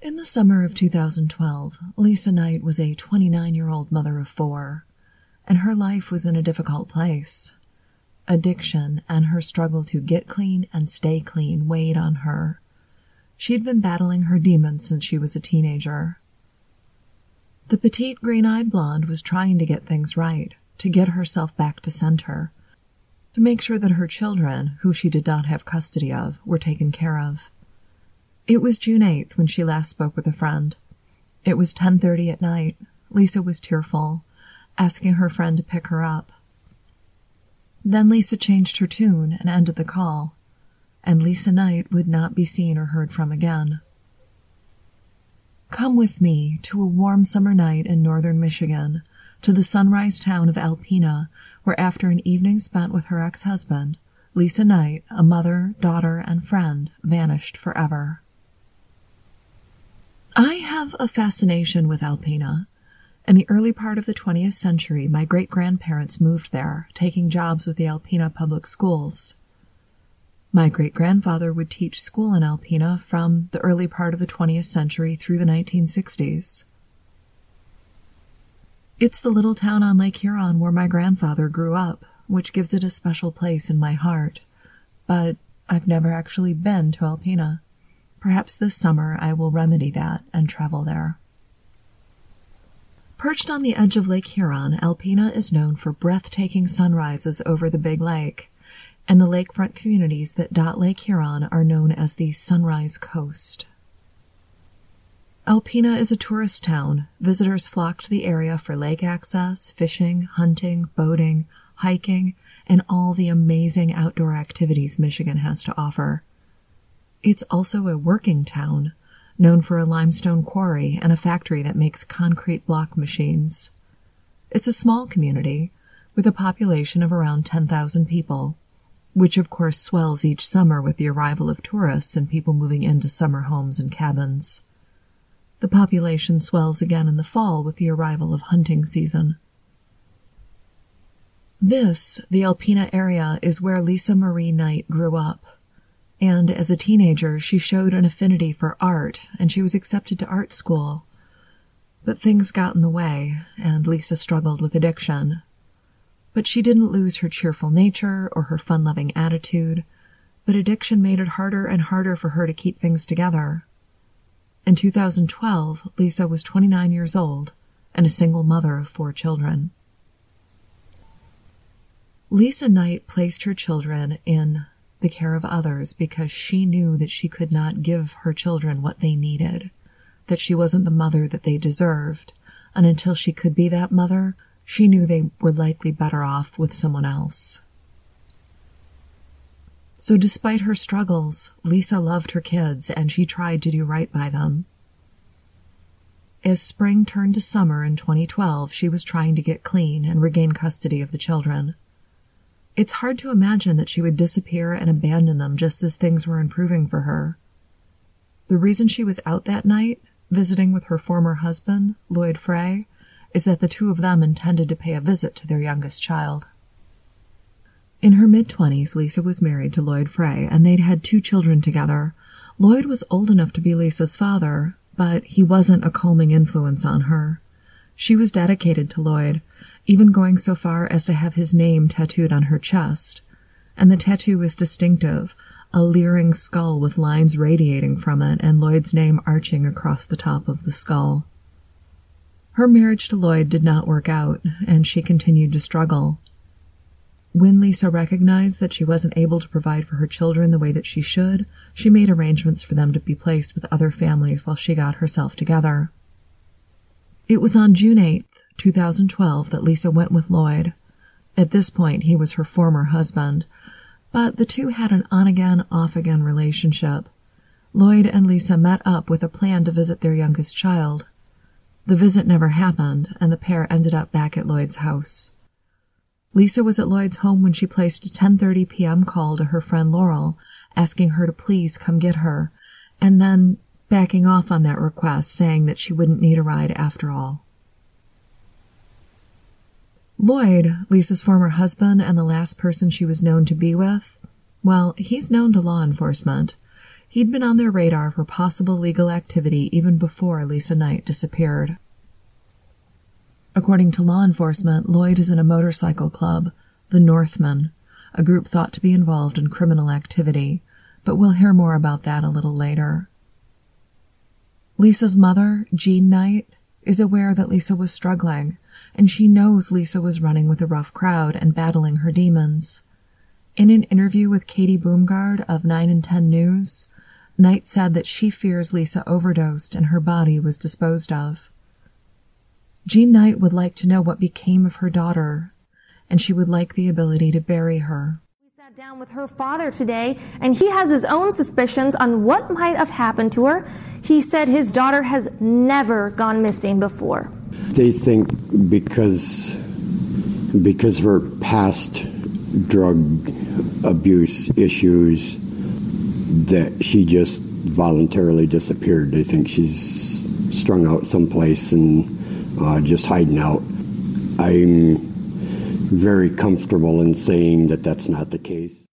In the summer of 2012, Lisa Knight was a 29 year old mother of four, and her life was in a difficult place. Addiction and her struggle to get clean and stay clean weighed on her. She'd been battling her demons since she was a teenager. The petite green eyed blonde was trying to get things right, to get herself back to center, to make sure that her children, who she did not have custody of, were taken care of. It was June 8th when she last spoke with a friend. It was 10:30 at night. Lisa was tearful, asking her friend to pick her up. Then Lisa changed her tune and ended the call, and Lisa Knight would not be seen or heard from again. Come with me to a warm summer night in northern Michigan, to the sunrise town of Alpena, where after an evening spent with her ex-husband, Lisa Knight, a mother, daughter, and friend, vanished forever. I have a fascination with Alpena. In the early part of the 20th century, my great grandparents moved there, taking jobs with the Alpena public schools. My great grandfather would teach school in Alpena from the early part of the 20th century through the 1960s. It's the little town on Lake Huron where my grandfather grew up, which gives it a special place in my heart. But I've never actually been to Alpena. Perhaps this summer I will remedy that and travel there. Perched on the edge of Lake Huron, Alpena is known for breathtaking sunrises over the Big Lake, and the lakefront communities that dot Lake Huron are known as the Sunrise Coast. Alpena is a tourist town. Visitors flock to the area for lake access, fishing, hunting, boating, hiking, and all the amazing outdoor activities Michigan has to offer. It's also a working town, known for a limestone quarry and a factory that makes concrete block machines. It's a small community with a population of around 10,000 people, which of course swells each summer with the arrival of tourists and people moving into summer homes and cabins. The population swells again in the fall with the arrival of hunting season. This, the Alpena area, is where Lisa Marie Knight grew up and as a teenager she showed an affinity for art and she was accepted to art school. But things got in the way, and Lisa struggled with addiction. But she didn't lose her cheerful nature or her fun loving attitude, but addiction made it harder and harder for her to keep things together. In 2012, Lisa was 29 years old and a single mother of four children. Lisa Knight placed her children in the care of others because she knew that she could not give her children what they needed, that she wasn't the mother that they deserved, and until she could be that mother, she knew they were likely better off with someone else. So despite her struggles, Lisa loved her kids and she tried to do right by them. As spring turned to summer in 2012, she was trying to get clean and regain custody of the children. It's hard to imagine that she would disappear and abandon them just as things were improving for her. The reason she was out that night, visiting with her former husband, Lloyd Frey, is that the two of them intended to pay a visit to their youngest child. In her mid twenties, Lisa was married to Lloyd Frey, and they'd had two children together. Lloyd was old enough to be Lisa's father, but he wasn't a calming influence on her. She was dedicated to Lloyd, even going so far as to have his name tattooed on her chest. And the tattoo was distinctive, a leering skull with lines radiating from it and Lloyd's name arching across the top of the skull. Her marriage to Lloyd did not work out, and she continued to struggle. When Lisa recognized that she wasn't able to provide for her children the way that she should, she made arrangements for them to be placed with other families while she got herself together. It was on June 8th 2012 that Lisa went with Lloyd. At this point, he was her former husband, but the two had an on again, off again relationship. Lloyd and Lisa met up with a plan to visit their youngest child. The visit never happened, and the pair ended up back at Lloyd's house. Lisa was at Lloyd's home when she placed a 10:30 p.m. call to her friend Laurel, asking her to please come get her, and then backing off on that request, saying that she wouldn't need a ride after all. Lloyd, Lisa's former husband and the last person she was known to be with, well, he's known to law enforcement. He'd been on their radar for possible legal activity even before Lisa Knight disappeared. According to law enforcement, Lloyd is in a motorcycle club, the Northmen, a group thought to be involved in criminal activity, but we'll hear more about that a little later. Lisa's mother, Jean Knight, is aware that Lisa was struggling, and she knows Lisa was running with a rough crowd and battling her demons. In an interview with Katie Boomgard of 9 and 10 News, Knight said that she fears Lisa overdosed and her body was disposed of. Jean Knight would like to know what became of her daughter, and she would like the ability to bury her. Sat down with her father today, and he has his own suspicions on what might have happened to her. He said his daughter has never gone missing before. They think because because of her past drug abuse issues that she just voluntarily disappeared. They think she's strung out someplace and uh, just hiding out. I'm very comfortable in saying that that's not the case.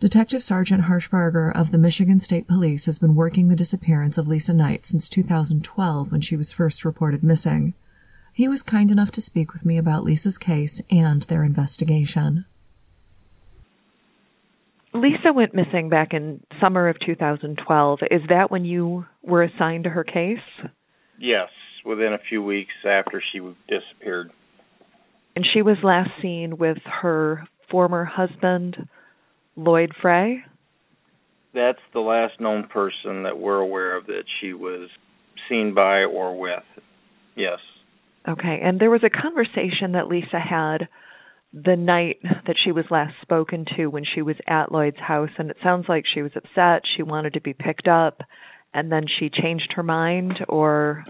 Detective Sergeant Harshberger of the Michigan State Police has been working the disappearance of Lisa Knight since 2012 when she was first reported missing. He was kind enough to speak with me about Lisa's case and their investigation. Lisa went missing back in summer of 2012. Is that when you were assigned to her case? Yes within a few weeks after she disappeared. And she was last seen with her former husband, Lloyd Frey? That's the last known person that we're aware of that she was seen by or with. Yes. Okay. And there was a conversation that Lisa had the night that she was last spoken to when she was at Lloyd's house, and it sounds like she was upset. She wanted to be picked up, and then she changed her mind, or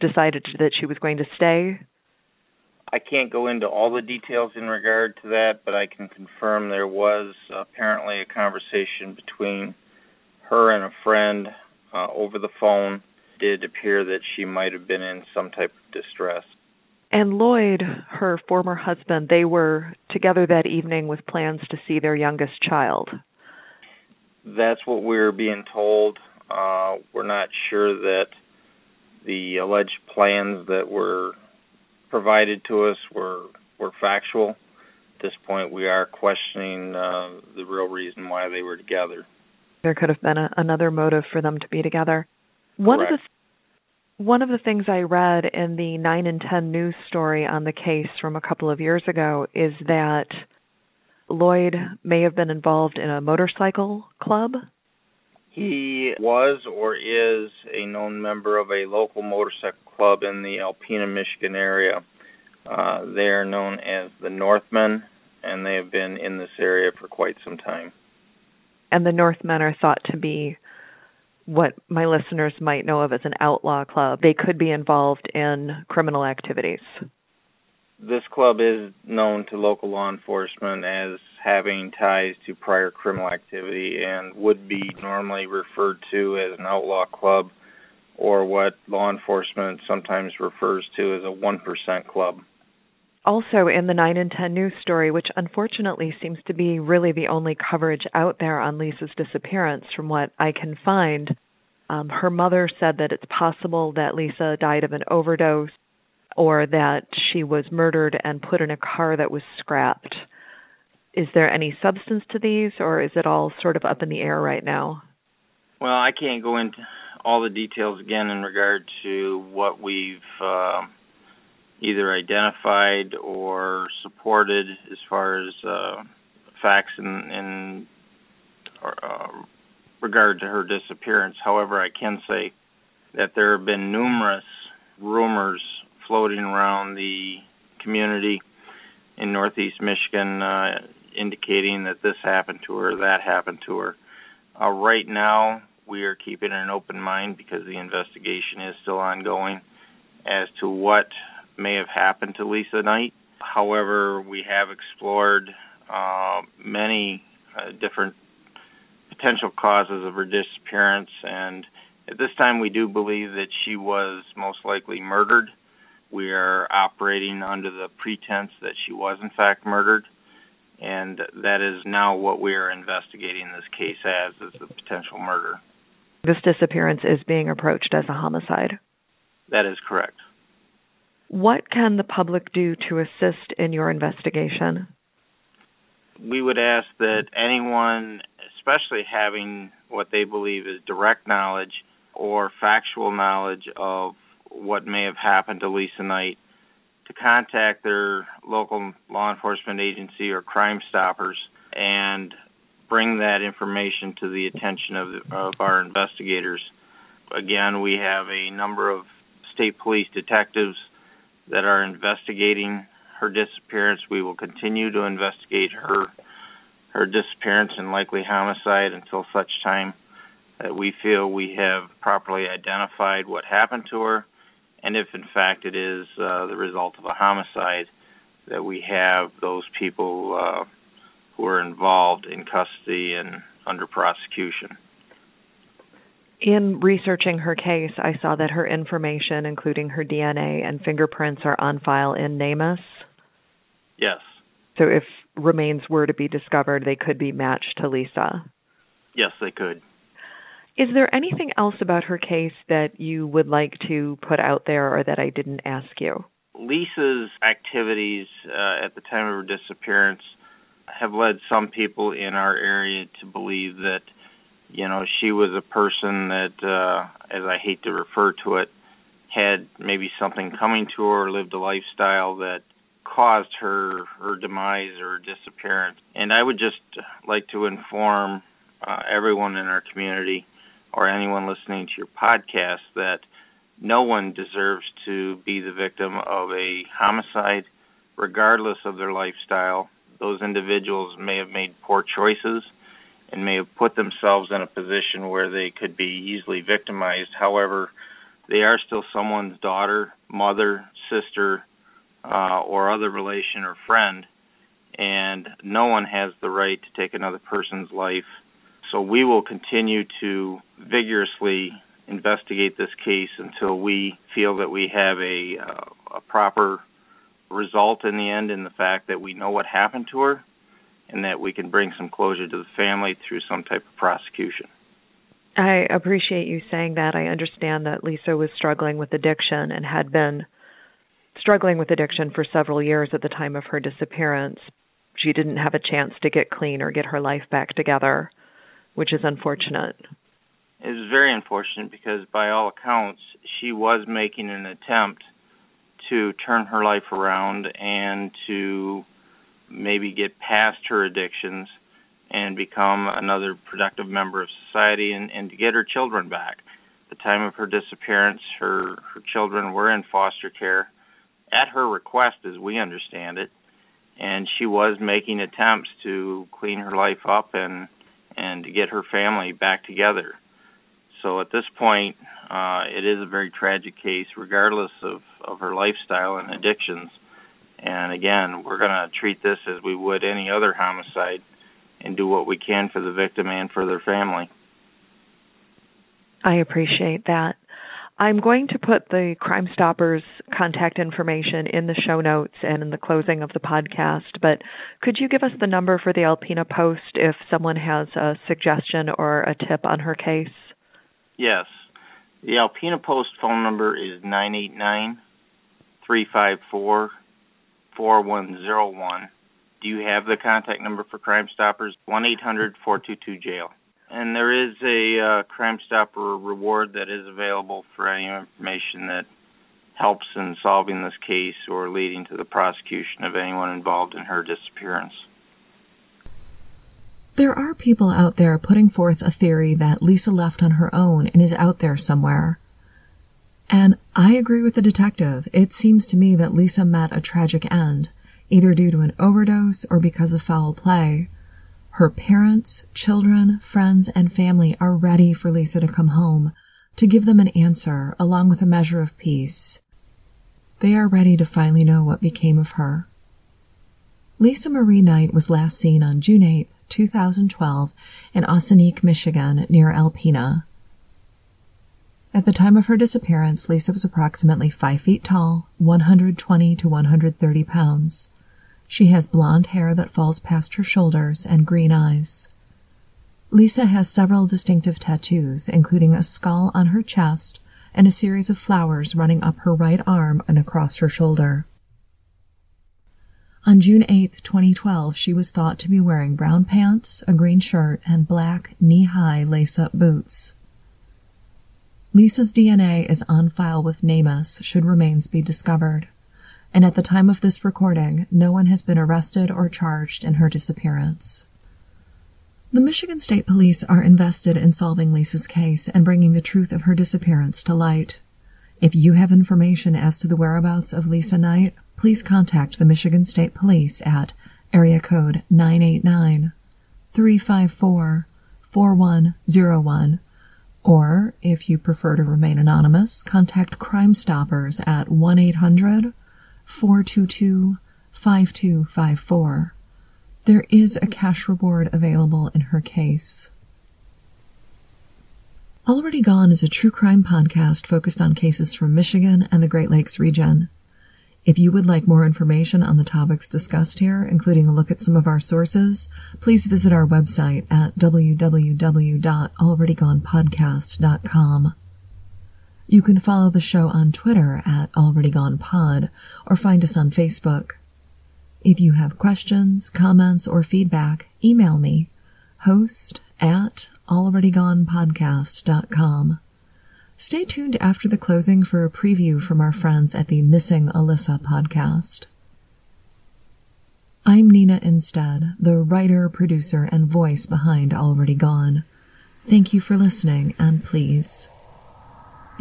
decided that she was going to stay? I can't go into all the details in regard to that, but I can confirm there was apparently a conversation between her and a friend uh, over the phone. It did appear that she might have been in some type of distress. And Lloyd, her former husband, they were together that evening with plans to see their youngest child. That's what we're being told. Uh, we're not sure that the alleged plans that were provided to us were were factual. At this point, we are questioning uh, the real reason why they were together. There could have been a, another motive for them to be together. One Correct. of the one of the things I read in the 9 and 10 news story on the case from a couple of years ago is that Lloyd may have been involved in a motorcycle club he was or is a known member of a local motorcycle club in the Alpena, Michigan area. Uh, they are known as the Northmen, and they have been in this area for quite some time. And the Northmen are thought to be what my listeners might know of as an outlaw club. They could be involved in criminal activities. This club is known to local law enforcement as having ties to prior criminal activity and would be normally referred to as an outlaw club or what law enforcement sometimes refers to as a 1% club. Also, in the 9 and 10 news story, which unfortunately seems to be really the only coverage out there on Lisa's disappearance, from what I can find, um, her mother said that it's possible that Lisa died of an overdose or that she was murdered and put in a car that was scrapped is there any substance to these, or is it all sort of up in the air right now? Well, I can't go into all the details again in regard to what we've uh, either identified or supported as far as uh, facts in, in uh, regard to her disappearance. However, I can say that there have been numerous rumors floating around the community in Northeast Michigan uh, indicating that this happened to her, that happened to her. Uh, right now, we are keeping an open mind because the investigation is still ongoing as to what may have happened to Lisa Knight. However, we have explored uh, many uh, different potential causes of her disappearance, and at this time, we do believe that she was most likely murdered. We are operating under the pretense that she was, in fact, murdered, and that is now what we are investigating this case as is the potential murder. This disappearance is being approached as a homicide. That is correct. What can the public do to assist in your investigation? We would ask that anyone, especially having what they believe is direct knowledge or factual knowledge of what may have happened to Lisa Knight, to contact their local law enforcement agency or Crime Stoppers and bring that information to the attention of, of our investigators. Again, we have a number of state police detectives that are investigating her disappearance. We will continue to investigate her her disappearance and likely homicide until such time that we feel we have properly identified what happened to her, and if in fact it is uh, the result of a homicide, that we have those people uh, who are involved in custody and under prosecution. In researching her case, I saw that her information, including her DNA and fingerprints, are on file in NamUs. Yes. So if remains were to be discovered, they could be matched to Lisa. Yes, they could. Is there anything else about her case that you would like to put out there or that I didn't ask you? Lisa's activities uh, at the time of her disappearance have led some people in our area to believe that you know, she was a person that, uh, as I hate to refer to it, had maybe something coming to her, lived a lifestyle that caused her her demise or disappearance. And I would just like to inform uh, everyone in our community or anyone listening to your podcast that no one deserves to be the victim of a homicide, regardless of their lifestyle. Those individuals may have made poor choices and may have put themselves in a position where they could be easily victimized. However, they are still someone's daughter, mother, sister, uh, or other relation or friend, and no one has the right to take another person's life. So we will continue to vigorously investigate this case until we feel that we have a, uh, a proper result in the end in the fact that we know what happened to her and that we can bring some closure to the family through some type of prosecution. I appreciate you saying that. I understand that Lisa was struggling with addiction and had been struggling with addiction for several years at the time of her disappearance. She didn't have a chance to get clean or get her life back together, which is unfortunate. It was very unfortunate because, by all accounts, she was making an attempt to turn her life around and to maybe get past her addictions and become another productive member of society and, and to get her children back. At the time of her disappearance, her, her children were in foster care at her request, as we understand it, and she was making attempts to clean her life up and and to get her family back together. So at this point, uh, it is a very tragic case, regardless of, of her lifestyle and addictions. And again, we're going to treat this as we would any other homicide and do what we can for the victim and for their family. I appreciate that. I'm going to put the Crime Stoppers contact information in the show notes and in the closing of the podcast, but could you give us the number for the Alpena Post if someone has a suggestion or a tip on her case? Yes. The Alpena Post phone number is 989 354 4101. Do you have the contact number for Crime Stoppers? 1 800 422 jail. And there is a uh, Crime Stopper reward that is available for any information that helps in solving this case or leading to the prosecution of anyone involved in her disappearance. There are people out there putting forth a theory that Lisa left on her own and is out there somewhere. And I agree with the detective. It seems to me that Lisa met a tragic end, either due to an overdose or because of foul play. Her parents, children, friends, and family are ready for Lisa to come home to give them an answer along with a measure of peace. They are ready to finally know what became of her. Lisa Marie Knight was last seen on June 8, 2012 in Ossineke, Michigan near Alpena. At the time of her disappearance, Lisa was approximately 5 feet tall, 120 to 130 pounds. She has blonde hair that falls past her shoulders and green eyes. Lisa has several distinctive tattoos, including a skull on her chest and a series of flowers running up her right arm and across her shoulder. On June 8, 2012, she was thought to be wearing brown pants, a green shirt, and black knee-high lace-up boots. Lisa's DNA is on file with NamUs should remains be discovered, and at the time of this recording, no one has been arrested or charged in her disappearance. The Michigan State Police are invested in solving Lisa's case and bringing the truth of her disappearance to light. If you have information as to the whereabouts of Lisa Knight, please contact the Michigan State Police at area code 989 354 4101 or, if you prefer to remain anonymous, contact Crime Stoppers at 1 800 422 5254. There is a cash reward available in her case. Already Gone is a true crime podcast focused on cases from Michigan and the Great Lakes region. If you would like more information on the topics discussed here, including a look at some of our sources, please visit our website at www.alreadygonepodcast.com. You can follow the show on Twitter at alreadygonepod or find us on Facebook. If you have questions, comments, or feedback, email me, host at alreadygonepodcast.com. Stay tuned after the closing for a preview from our friends at the Missing Alyssa podcast. I'm Nina Innsted, the writer, producer, and voice behind Already Gone. Thank you for listening, and please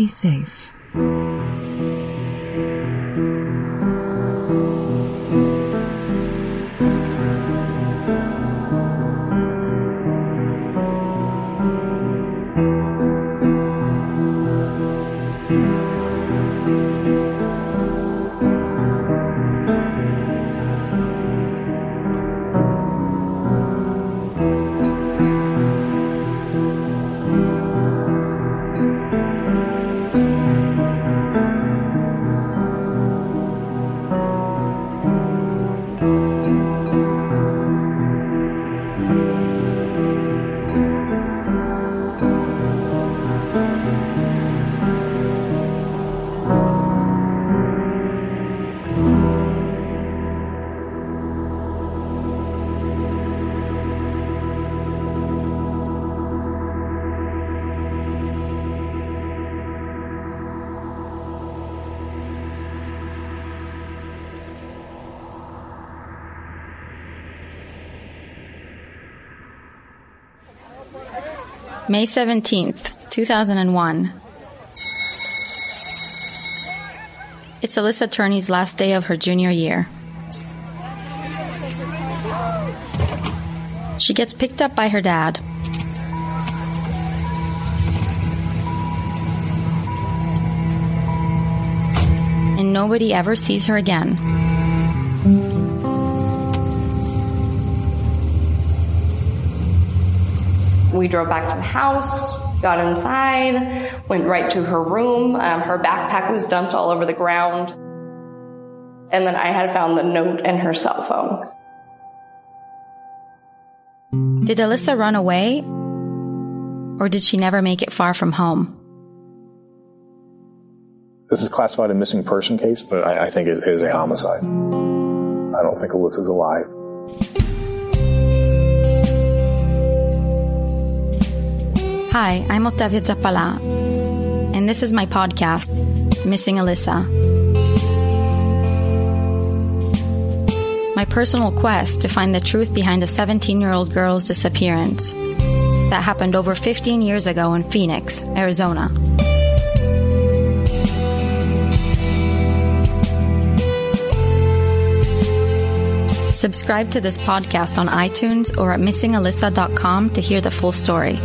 be safe. May 17th, 2001. It's Alyssa Turney's last day of her junior year. She gets picked up by her dad. And nobody ever sees her again. We drove back to the house, got inside, went right to her room. Um, her backpack was dumped all over the ground. And then I had found the note and her cell phone. Did Alyssa run away? Or did she never make it far from home? This is classified a missing person case, but I, I think it is a homicide. I don't think Alyssa's alive. Hi, I'm Ottavia Zappala, and this is my podcast, Missing Alyssa. My personal quest to find the truth behind a 17 year old girl's disappearance that happened over 15 years ago in Phoenix, Arizona. Subscribe to this podcast on iTunes or at missingalyssa.com to hear the full story.